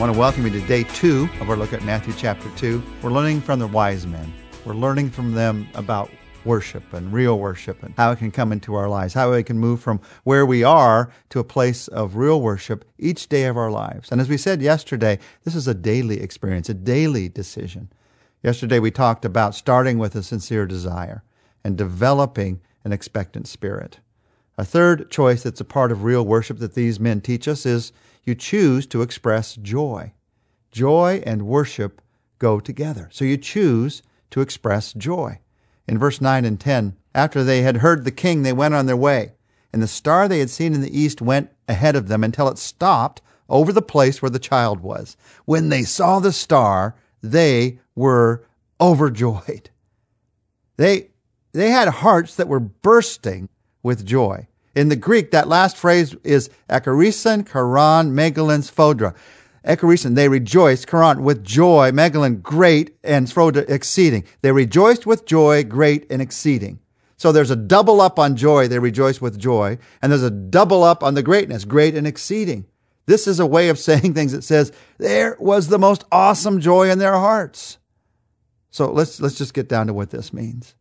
want to welcome you to day two of our look at Matthew chapter 2. We're learning from the wise men. We're learning from them about worship and real worship and how it can come into our lives, how we can move from where we are to a place of real worship each day of our lives. And as we said yesterday, this is a daily experience, a daily decision. Yesterday we talked about starting with a sincere desire and developing an expectant spirit. A third choice that's a part of real worship that these men teach us is you choose to express joy. Joy and worship go together. So you choose to express joy. In verse 9 and 10, after they had heard the king, they went on their way. And the star they had seen in the east went ahead of them until it stopped over the place where the child was. When they saw the star, they were overjoyed. They, they had hearts that were bursting with joy. In the Greek, that last phrase is ekarison, karan, megalin, sphodra. Ekarison, they rejoiced, karan, with joy, megalin, great, and sphodra, exceeding. They rejoiced with joy, great, and exceeding. So there's a double up on joy, they rejoice with joy, and there's a double up on the greatness, great and exceeding. This is a way of saying things that says there was the most awesome joy in their hearts. So let's let's just get down to what this means.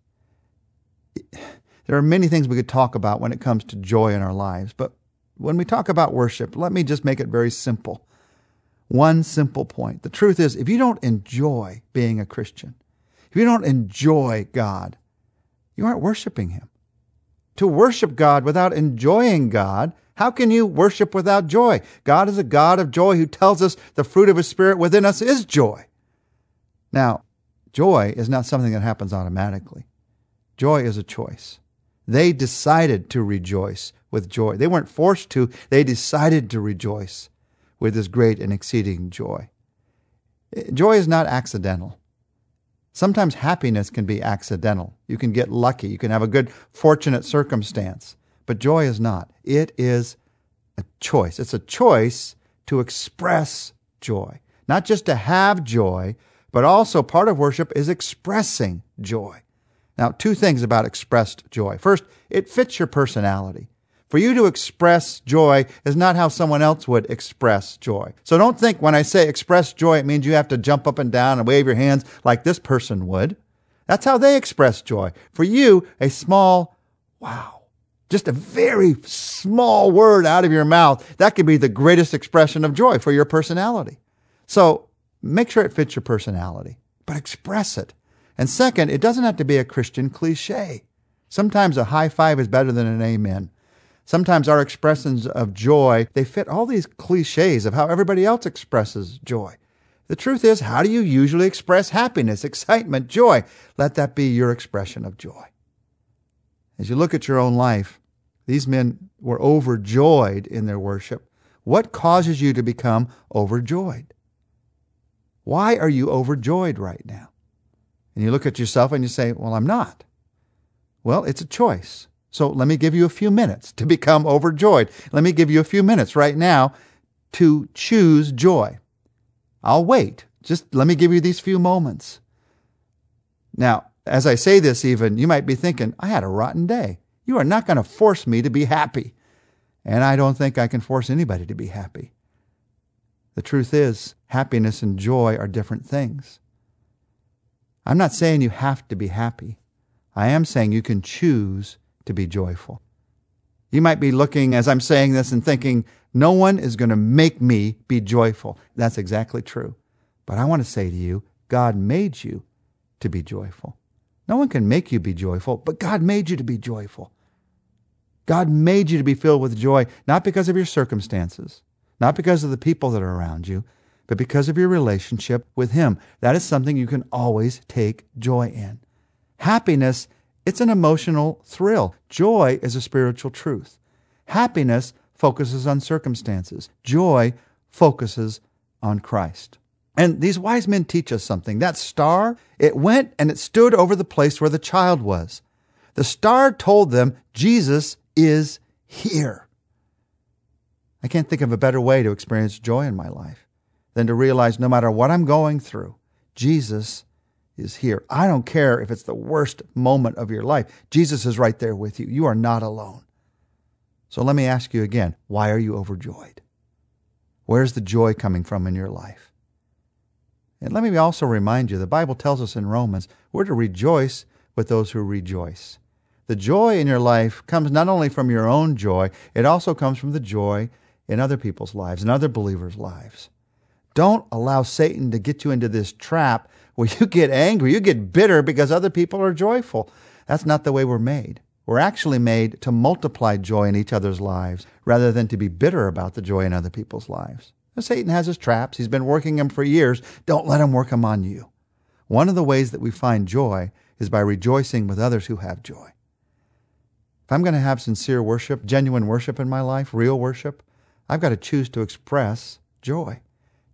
There are many things we could talk about when it comes to joy in our lives, but when we talk about worship, let me just make it very simple. One simple point. The truth is, if you don't enjoy being a Christian, if you don't enjoy God, you aren't worshiping Him. To worship God without enjoying God, how can you worship without joy? God is a God of joy who tells us the fruit of His Spirit within us is joy. Now, joy is not something that happens automatically. Joy is a choice. They decided to rejoice with joy. They weren't forced to, they decided to rejoice with this great and exceeding joy. Joy is not accidental. Sometimes happiness can be accidental. You can get lucky. You can have a good, fortunate circumstance. But joy is not. It is a choice. It's a choice to express joy. Not just to have joy, but also part of worship is expressing joy. Now, two things about expressed joy. First, it fits your personality. For you to express joy is not how someone else would express joy. So don't think when I say express joy, it means you have to jump up and down and wave your hands like this person would. That's how they express joy. For you, a small wow, just a very small word out of your mouth, that could be the greatest expression of joy for your personality. So make sure it fits your personality, but express it. And second, it doesn't have to be a Christian cliche. Sometimes a high five is better than an amen. Sometimes our expressions of joy, they fit all these cliches of how everybody else expresses joy. The truth is, how do you usually express happiness, excitement, joy? Let that be your expression of joy. As you look at your own life, these men were overjoyed in their worship. What causes you to become overjoyed? Why are you overjoyed right now? And you look at yourself and you say, Well, I'm not. Well, it's a choice. So let me give you a few minutes to become overjoyed. Let me give you a few minutes right now to choose joy. I'll wait. Just let me give you these few moments. Now, as I say this, even, you might be thinking, I had a rotten day. You are not going to force me to be happy. And I don't think I can force anybody to be happy. The truth is, happiness and joy are different things. I'm not saying you have to be happy. I am saying you can choose to be joyful. You might be looking as I'm saying this and thinking, no one is going to make me be joyful. That's exactly true. But I want to say to you, God made you to be joyful. No one can make you be joyful, but God made you to be joyful. God made you to be filled with joy, not because of your circumstances, not because of the people that are around you, but because of your relationship with Him. That is something you can always take joy in. Happiness, it's an emotional thrill. Joy is a spiritual truth. Happiness focuses on circumstances. Joy focuses on Christ. And these wise men teach us something. That star, it went and it stood over the place where the child was. The star told them Jesus is here. I can't think of a better way to experience joy in my life than to realize no matter what I'm going through, Jesus is here. I don't care if it's the worst moment of your life. Jesus is right there with you. You are not alone. So let me ask you again why are you overjoyed? Where's the joy coming from in your life? And let me also remind you the Bible tells us in Romans we're to rejoice with those who rejoice. The joy in your life comes not only from your own joy, it also comes from the joy in other people's lives, in other believers' lives. Don't allow Satan to get you into this trap where you get angry, you get bitter because other people are joyful. That's not the way we're made. We're actually made to multiply joy in each other's lives rather than to be bitter about the joy in other people's lives. Now, Satan has his traps. He's been working them for years. Don't let him work them on you. One of the ways that we find joy is by rejoicing with others who have joy. If I'm going to have sincere worship, genuine worship in my life, real worship, I've got to choose to express joy.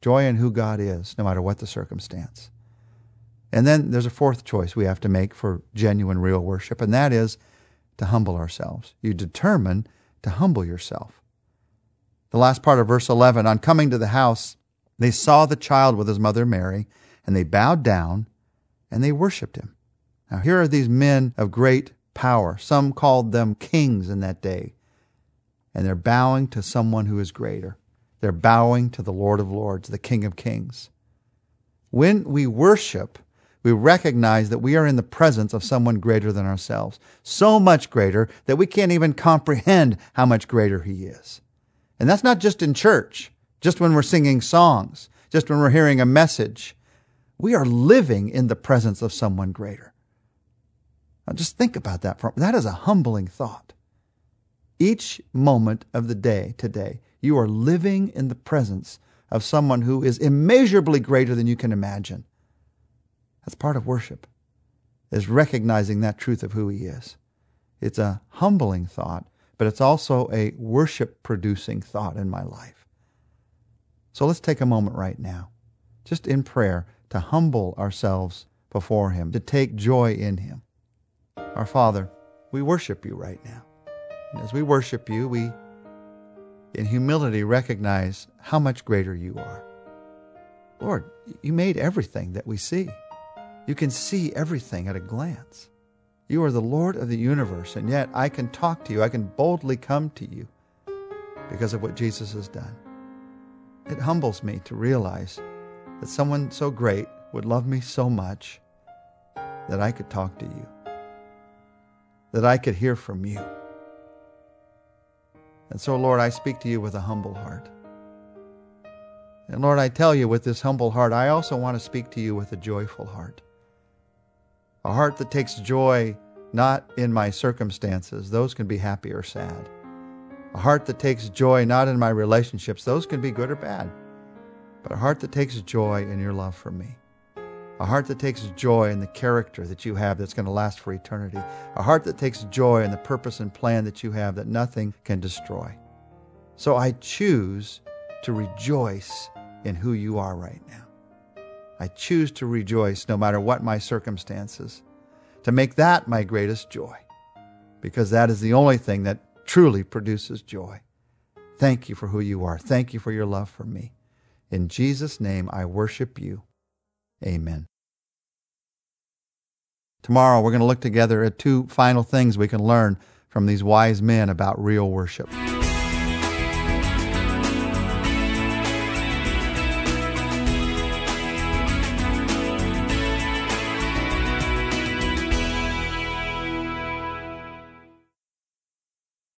Joy in who God is, no matter what the circumstance. And then there's a fourth choice we have to make for genuine, real worship, and that is to humble ourselves. You determine to humble yourself. The last part of verse 11 On coming to the house, they saw the child with his mother Mary, and they bowed down and they worshiped him. Now, here are these men of great power. Some called them kings in that day. And they're bowing to someone who is greater. They're bowing to the Lord of Lords, the King of Kings. When we worship, we recognize that we are in the presence of someone greater than ourselves, so much greater that we can't even comprehend how much greater He is. And that's not just in church, just when we're singing songs, just when we're hearing a message. We are living in the presence of someone greater. Now just think about that. For, That is a humbling thought. Each moment of the day today, you are living in the presence of someone who is immeasurably greater than you can imagine. That's part of worship, is recognizing that truth of who he is. It's a humbling thought, but it's also a worship producing thought in my life. So let's take a moment right now, just in prayer, to humble ourselves before him, to take joy in him. Our Father, we worship you right now. As we worship you, we, in humility, recognize how much greater you are. Lord, you made everything that we see. You can see everything at a glance. You are the Lord of the universe, and yet I can talk to you. I can boldly come to you because of what Jesus has done. It humbles me to realize that someone so great would love me so much that I could talk to you that I could hear from you. And so, Lord, I speak to you with a humble heart. And Lord, I tell you with this humble heart, I also want to speak to you with a joyful heart. A heart that takes joy not in my circumstances, those can be happy or sad. A heart that takes joy not in my relationships, those can be good or bad. But a heart that takes joy in your love for me a heart that takes joy in the character that you have that's going to last for eternity, a heart that takes joy in the purpose and plan that you have that nothing can destroy. So I choose to rejoice in who you are right now. I choose to rejoice no matter what my circumstances, to make that my greatest joy, because that is the only thing that truly produces joy. Thank you for who you are. Thank you for your love for me. In Jesus' name, I worship you. Amen. Tomorrow, we're going to look together at two final things we can learn from these wise men about real worship.